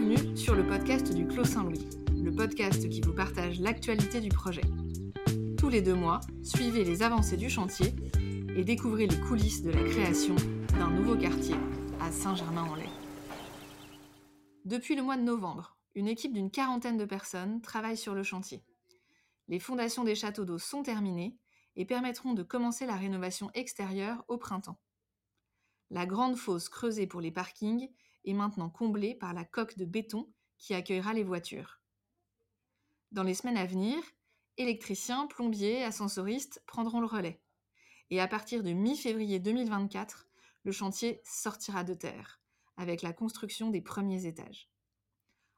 Bienvenue sur le podcast du Clos Saint-Louis, le podcast qui vous partage l'actualité du projet. Tous les deux mois, suivez les avancées du chantier et découvrez les coulisses de la création d'un nouveau quartier à Saint-Germain-en-Laye. Depuis le mois de novembre, une équipe d'une quarantaine de personnes travaille sur le chantier. Les fondations des châteaux d'eau sont terminées et permettront de commencer la rénovation extérieure au printemps. La grande fosse creusée pour les parkings est maintenant comblée par la coque de béton qui accueillera les voitures. Dans les semaines à venir, électriciens, plombiers, ascensoristes prendront le relais. Et à partir de mi-février 2024, le chantier sortira de terre, avec la construction des premiers étages.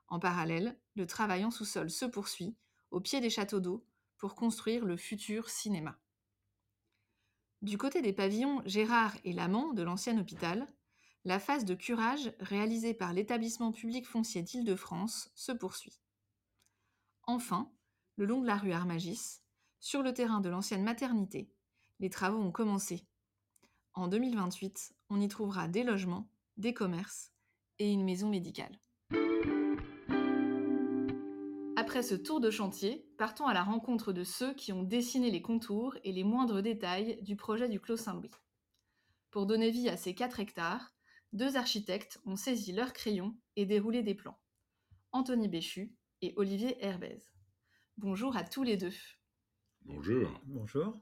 En parallèle, le travail en sous-sol se poursuit, au pied des châteaux d'eau, pour construire le futur cinéma. Du côté des pavillons Gérard et Lamont de l'ancien hôpital, la phase de curage réalisée par l'établissement public foncier d'Île-de-France se poursuit. Enfin, le long de la rue Armagis, sur le terrain de l'ancienne maternité, les travaux ont commencé. En 2028, on y trouvera des logements, des commerces et une maison médicale. Après ce tour de chantier, partons à la rencontre de ceux qui ont dessiné les contours et les moindres détails du projet du Clos Saint-Louis. Pour donner vie à ces 4 hectares, deux architectes ont saisi leurs crayons et déroulé des plans. Anthony Béchu et Olivier Herbez. Bonjour à tous les deux. Bonjour. Bonjour.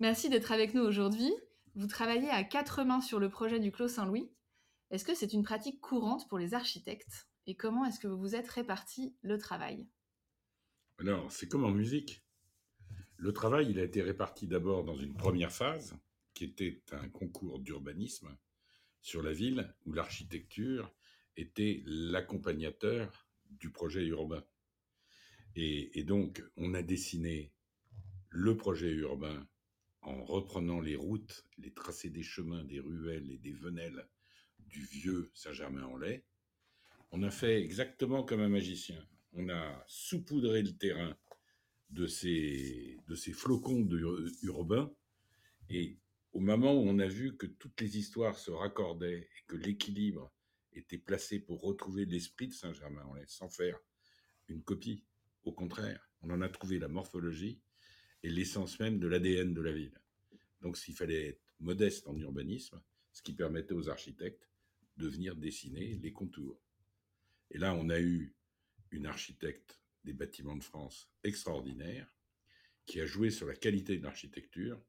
Merci d'être avec nous aujourd'hui. Vous travaillez à quatre mains sur le projet du Clos Saint-Louis. Est-ce que c'est une pratique courante pour les architectes et comment est-ce que vous vous êtes réparti le travail? Alors, c'est comme en musique. Le travail, il a été réparti d'abord dans une première phase, qui était un concours d'urbanisme sur la ville, où l'architecture était l'accompagnateur du projet urbain. Et, donc, on a dessiné le projet urbain en reprenant les routes, les tracés des chemins, des ruelles et des venelles du vieux Saint-Germain-en-Laye, on a fait exactement comme un magicien. On a saupoudré le terrain de ces, de ces flocons urbains et au moment où on a vu que toutes les histoires se raccordaient et que l'équilibre était placé pour retrouver l'esprit de Saint-Germain-en-Laye sans faire une copie, au contraire, on en a trouvé la morphologie et l'essence même de l'ADN de la ville. Donc s'il fallait être modeste en urbanisme, ce qui permettait aux architectes de venir dessiner les contours. Et là, on a eu une architecte des bâtiments de France extraordinaire qui a joué sur la qualité de l'architecture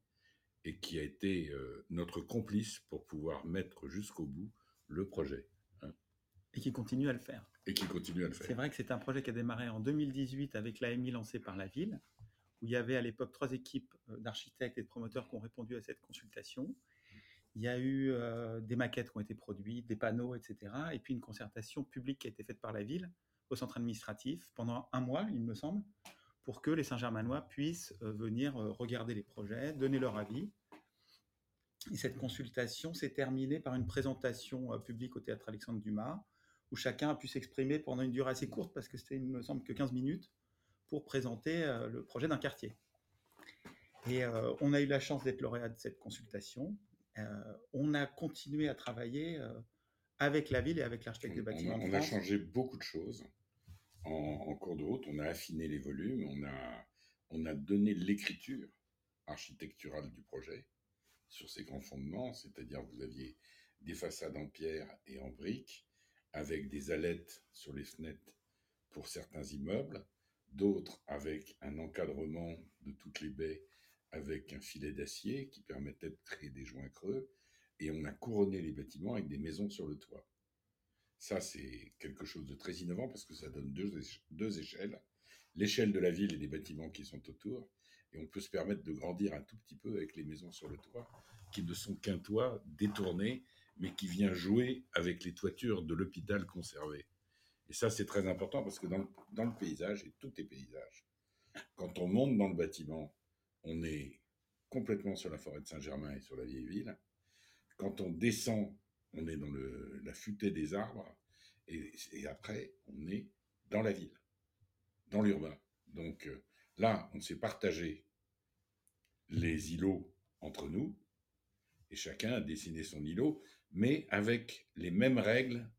et qui a été euh, notre complice pour pouvoir mettre jusqu'au bout le projet. Hein. Et qui continue à le faire. Et qui continue à le faire. C'est vrai que c'est un projet qui a démarré en 2018 avec l'AMI lancé par la ville, où il y avait à l'époque trois équipes euh, d'architectes et de promoteurs qui ont répondu à cette consultation. Il y a eu euh, des maquettes qui ont été produites, des panneaux, etc. Et puis une concertation publique qui a été faite par la ville au centre administratif pendant un mois, il me semble, pour que les Saint-Germanois puissent euh, venir euh, regarder les projets, donner leur avis. Et cette consultation s'est terminée par une présentation publique au théâtre Alexandre Dumas, où chacun a pu s'exprimer pendant une durée assez courte, parce que c'était, il me semble, que 15 minutes, pour présenter le projet d'un quartier. Et on a eu la chance d'être lauréat de cette consultation. Euh, on a continué à travailler euh, avec la ville et avec l'architecte des bâtiments. On, a, changé beaucoup de choses en, cours de route. On a affiné les volumes, on a, on a donné l'écriture architecturale du projet sur ses grands fondements, c'est-à-dire vous aviez des façades en pierre et en briques, avec des alettes sur les fenêtres pour certains immeubles, d'autres avec un encadrement de toutes les baies avec un filet d'acier qui permettait de créer des joints creux, et on a couronné les bâtiments avec des maisons sur le toit. Ça, c'est quelque chose de très innovant parce que ça donne deux, échelles, l'échelle de la ville et des bâtiments qui sont autour, et on peut se permettre de grandir un tout petit peu avec les maisons sur le toit, qui ne sont qu'un toit détourné, mais qui vient jouer avec les toitures de l'hôpital conservé. Et ça, c'est très important parce que dans, dans le paysage, et tout est paysage, quand on monte dans le bâtiment on est complètement sur la forêt de Saint-Germain et sur la vieille ville. Quand on descend, on est dans la futaie des arbres. Et, après, on est dans la ville, dans l'urbain. Donc euh, là, on s'est partagé les îlots entre nous. Et chacun a dessiné son îlot, mais avec les mêmes règles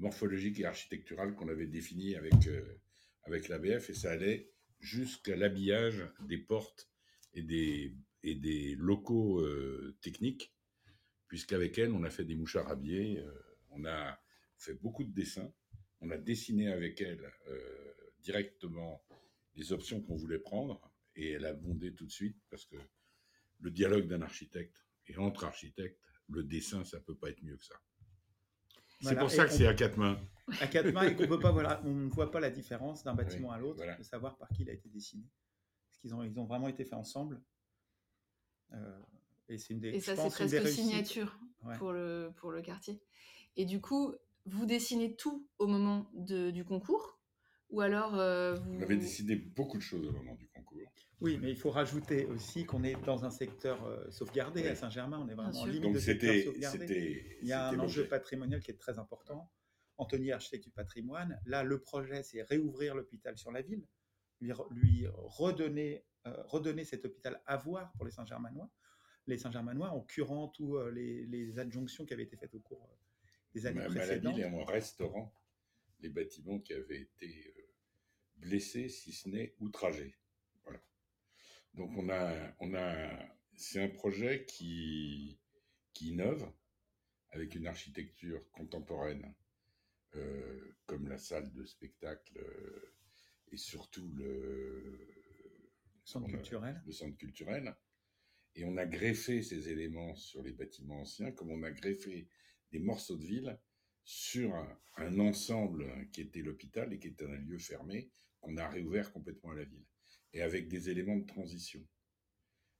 morphologique et architectural qu'on avait défini avec, euh, avec l'ABF et ça allait jusqu'à l'habillage des portes et des, et des locaux euh, techniques, puisqu'avec elle, on a fait des mouchards habillés, euh, on a fait beaucoup de dessins, on a dessiné avec elle directement les options qu'on voulait prendre et elle a bondé tout de suite parce que le dialogue d'un architecte et entre architectes, le dessin, ça peut pas être mieux que ça. C'est pour ça que c'est à quatre mains. À quatre mains et qu'on voilà, ne voit pas la différence d'un bâtiment à l'autre, de savoir par qui il a été dessiné. Parce qu'ils ont, ils ont vraiment été faits ensemble. Euh, et c'est une des. Et ça, c'est presque signature pour le pour le quartier. Et du coup, vous dessinez tout au moment de, du concours, ou alors euh, vous. On avait dessiné beaucoup de choses au moment du concours. Oui, mais il faut rajouter aussi qu'on est dans un secteur euh, sauvegardé à Saint-Germain. On est vraiment en limite de secteur sauvegardé. Il y a un enjeu patrimonial qui est très important. Anthony, architecte du patrimoine, là, le projet, c'est réouvrir l'hôpital sur la ville, lui, lui redonner, euh, redonner cet hôpital à voir pour les Saint-Germanois. Les Saint-Germanois, en curant toutes euh, les, les, adjonctions qui avaient été faites au cours des années précédentes. et en restaurant les bâtiments qui avaient été blessés, si ce n'est outragés. Donc on a, on a, c'est un projet qui, qui innove avec une architecture contemporaine, euh, comme la salle de spectacle euh, et surtout le centre culturel. Le centre culturel. Et on a greffé ces éléments sur les bâtiments anciens, comme on a greffé des morceaux de ville sur un ensemble qui était l'hôpital et qui était un lieu fermé qu'on a réouvert complètement à la ville et avec des éléments de transition.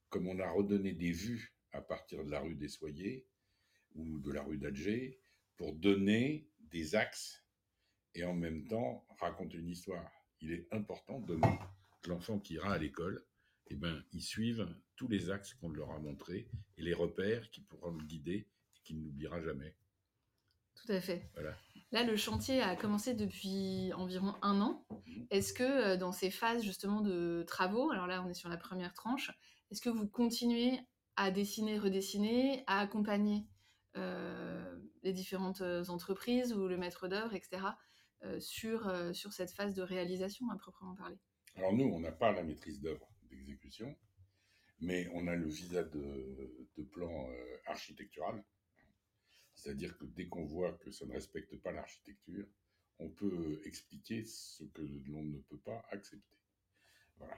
Comme on a redonné des vues à partir de la rue des Soyers ou de la rue d'Alger pour donner des axes et en même temps raconter une histoire. Il est important de que l'enfant qui ira à l'école, eh ben, ils suivent tous les axes qu'on leur a montrés et les repères qui pourront le guider et qu'il n'oubliera jamais. Tout à fait. Là, le chantier a commencé depuis environ un an. Mhm. Est-ce que euh, dans ces phases justement de travaux, alors là on est sur la première tranche, est-ce que vous continuez à dessiner, redessiner, à accompagner euh, les différentes euh, entreprises ou le maître d'œuvre, etc., sur, sur cette phase de réalisation à proprement parler? Alors nous, on n'a pas la maîtrise d'œuvre d'exécution, mais on a le visa de, plan architectural c'est-à-dire que dès qu'on voit que ça ne respecte pas l'architecture, on peut expliquer ce que l'on ne peut pas accepter. Voilà.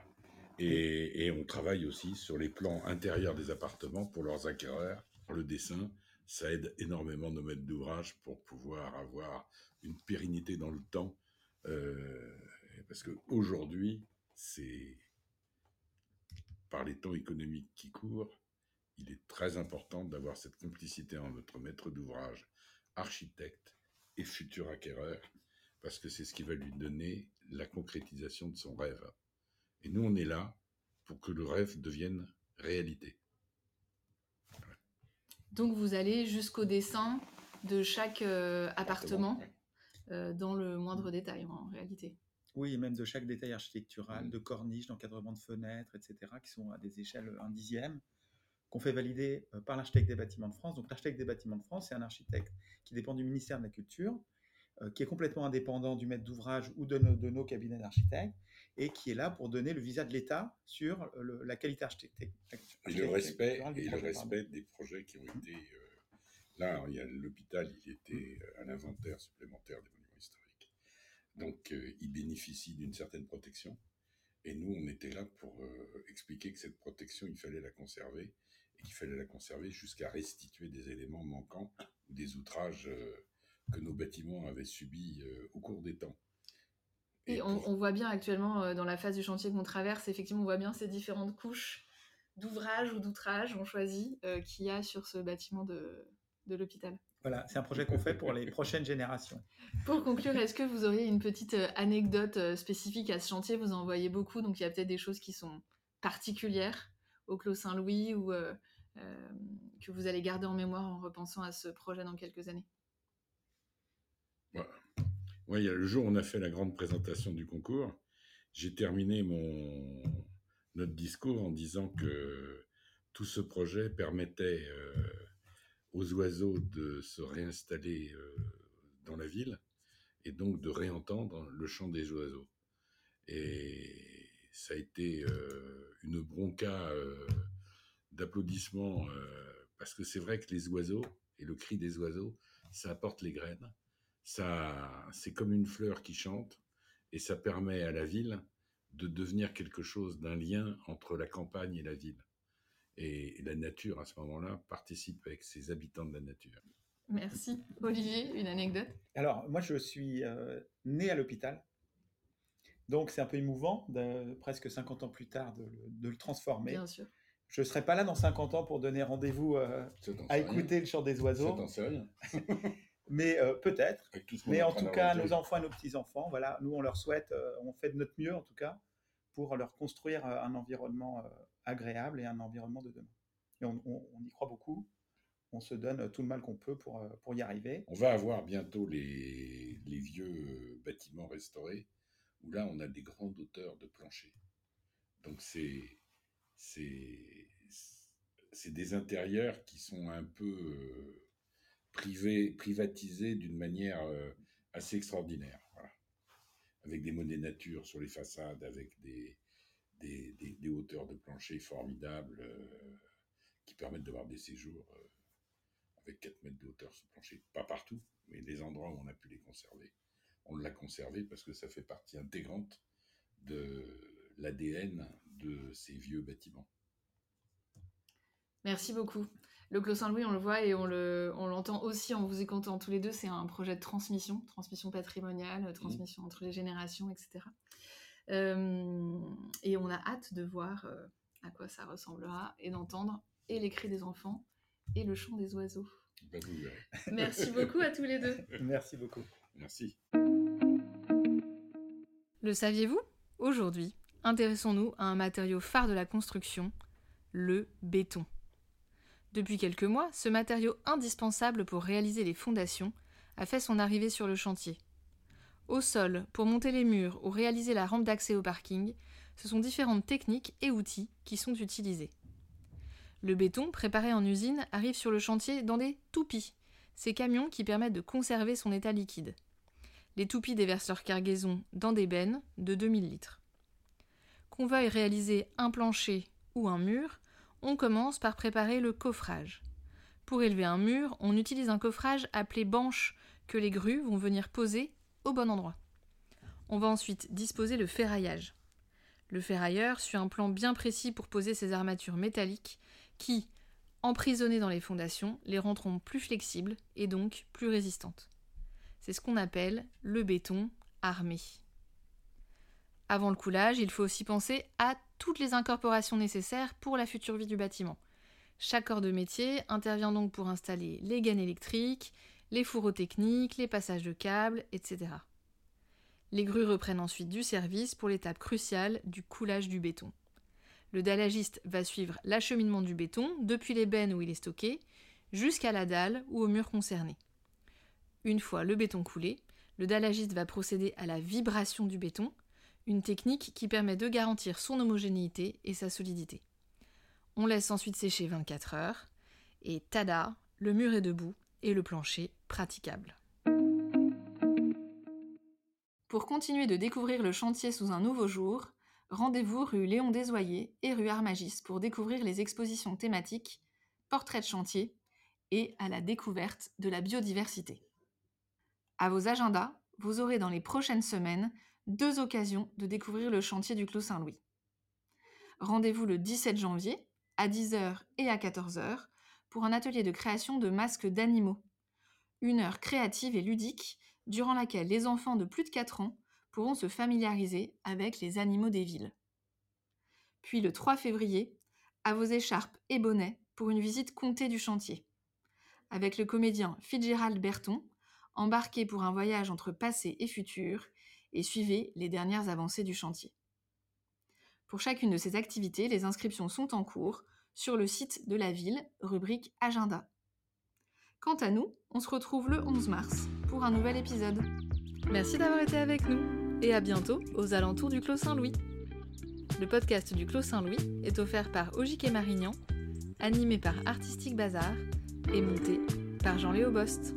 Et, on travaille aussi sur les plans intérieurs des appartements pour leurs acquéreurs. Le dessin, ça aide énormément nos maîtres d'ouvrage pour pouvoir avoir une pérennité dans le temps. Euh, parce qu'aujourd'hui, c'est par les temps économiques qui courent, il est très important d'avoir cette complicité entre notre maître d'ouvrage, architecte et futur acquéreur, parce que c'est ce qui va lui donner la concrétisation de son rêve. Et nous, on est là pour que le rêve devienne réalité. Donc vous allez jusqu'au dessin de chaque euh, appartement, euh, dans le moindre détail en réalité. Oui, même de chaque détail architectural, mmh. de corniches, d'encadrement de fenêtres, etc., qui sont à des échelles un dixième qu'on fait valider euh, par l'architecte des bâtiments de France. Donc l'architecte des bâtiments de France, c'est un architecte qui dépend du ministère de la Culture, euh, qui est complètement indépendant du maître d'ouvrage ou de nos, cabinets d'architectes, et qui est là pour donner le visa de l'État sur la qualité architecture. Et le respect, et le respect des projets qui ont été... Euh, là, il y a l'hôpital, il était à l'inventaire supplémentaire des. Donc, il bénéficie d'une certaine protection. Et nous, on était là pour expliquer que cette protection, il fallait la conserver qu'il fallait la conserver jusqu'à restituer des éléments manquants ou des outrages euh, que nos bâtiments avaient subis euh, au cours des temps. Et, on, voit bien actuellement euh, dans la phase du chantier qu'on traverse, effectivement, on voit bien ces différentes couches d'ouvrage ou d'outrage, on choisit, qu'il y a sur ce bâtiment de, de l'hôpital. Voilà, c'est un projet qu'on fait pour les prochaines générations. Pour conclure, est-ce que vous auriez une petite anecdote spécifique à ce chantier? Vous en voyez beaucoup, donc il y a peut-être des choses qui sont particulières au Clos Saint-Louis ou euh, que vous allez garder en mémoire en repensant à ce projet dans quelques années? Oui, le jour où on a fait la grande présentation du concours, j'ai terminé mon notre discours en disant que tout ce projet permettait euh, aux oiseaux de se réinstaller euh, dans la ville et donc de réentendre le chant des oiseaux. Et ça a été euh, une bronca euh, d'applaudissements, parce que c'est vrai que les oiseaux et le cri des oiseaux, ça apporte les graines. Ça, c'est comme une fleur qui chante, et ça permet à la ville de devenir quelque chose d'un lien entre la campagne et la ville. Et la nature, à ce moment-là, participe avec ses habitants de la nature. Merci. Olivier, une anecdote? Alors, moi, je suis euh, né à l'hôpital. Donc, c'est un peu émouvant, de, presque 50 ans plus tard, de, le- de le transformer. Bien sûr. Je ne serai pas là dans 50 ans pour donner rendez-vous euh, Ça à rien. écouter le chant des Ça oiseaux, t'en sais rien. mais euh, peut-être. Mais en tout cas, nos enfants et nos petits-enfants, voilà, nous, on leur souhaite, euh, on fait de notre mieux, en tout cas, pour leur construire euh, un environnement euh, agréable et un environnement de demain. Et on, y croit beaucoup. On se donne euh, tout le mal qu'on peut pour, pour y arriver. On va avoir bientôt les, les vieux bâtiments restaurés, où là, on a des grandes hauteurs de plancher. Donc, c'est, c'est, des intérieurs qui sont un peu privés, privatisés d'une manière assez extraordinaire. Avec des monnaies nature sur les façades, avec des- des hauteurs de plancher formidables euh, qui permettent d'avoir des séjours. euh, avec 4 mètres de hauteur sous plancher. Pas partout, mais les endroits où on a pu les conserver. On l'a conservé parce que ça fait partie intégrante de l'ADN de ces vieux bâtiments. Merci beaucoup. Le Clos Saint-Louis, on le voit et on le- on l'entend aussi en vous écoutant tous les deux, c'est un projet de transmission, transmission patrimoniale, Mmh. transmission entre les générations, etc. Euh, et on a hâte de voir euh, à quoi ça ressemblera et d'entendre et les cris des enfants et le chant des oiseaux. Bah. Merci beaucoup à tous les deux. Merci beaucoup. Merci. Le saviez-vous? Aujourd'hui, intéressons-nous à un matériau phare de la construction, le béton. Depuis quelques mois, ce matériau indispensable pour réaliser les fondations a fait son arrivée sur le chantier. Au sol, pour monter les murs ou réaliser la rampe d'accès au parking, ce sont différentes techniques et outils qui sont utilisés. Le béton préparé en usine arrive sur le chantier dans des toupies, ces camions qui permettent de conserver son état liquide. Les toupies déversent leur cargaison dans des bennes de 2000 litres. Qu'on veuille réaliser un plancher ou un mur, on commence par préparer le coffrage. Pour élever un mur, on utilise un coffrage appelé banche que les grues vont venir poser au bon endroit. On va ensuite disposer le ferraillage. Le ferrailleur suit un plan bien précis pour poser ses armatures métalliques qui, emprisonnées dans les fondations, les rendront plus flexibles et donc plus résistantes. C'est ce qu'on appelle le béton armé. Avant le coulage, il faut aussi penser à toutes les incorporations nécessaires pour la future vie du bâtiment. Chaque corps de métier intervient donc pour installer les gaines électriques, les fourreaux techniques, les passages de câbles, etc. Les grues reprennent ensuite du service pour l'étape cruciale du coulage du béton. Le dallagiste va suivre l'acheminement du béton depuis les bennes où il est stocké jusqu'à la dalle ou au mur concerné. Une fois le béton coulé, le dallagiste va procéder à la vibration du béton, une technique qui permet de garantir son homogénéité et sa solidité. On laisse ensuite sécher 24 heures, et tada, le mur est debout et le plancher praticable. Pour continuer de découvrir le chantier sous un nouveau jour, rendez-vous rue Léon Desoyer et rue Armagis pour découvrir les expositions thématiques, portraits de chantier et à la découverte de la biodiversité. À vos agendas, vous aurez dans les prochaines semaines deux occasions de découvrir le chantier du Clos Saint-Louis. Rendez-vous le 17 janvier à 10h et à 14h pour un atelier de création de masques d'animaux. Une heure créative et ludique durant laquelle les enfants de plus de 4 ans pourront se familiariser avec les animaux des villes. Puis le 3 février, à vos écharpes et bonnets pour une visite comptée du chantier. Avec le comédien Fitzgerald Berton, embarquez pour un voyage entre passé et futur et suivez les dernières avancées du chantier. Pour chacune de ces activités, les inscriptions sont en cours sur le site de la ville, rubrique Agenda. Quant à nous, on se retrouve le 11 mars pour un nouvel épisode. Merci d'avoir été avec nous et à bientôt aux alentours du Clos Saint-Louis. Le podcast du Clos Saint-Louis est offert par Ogique et Marignan, animé par Artistique Bazar et monté par Jean-Léo Bost.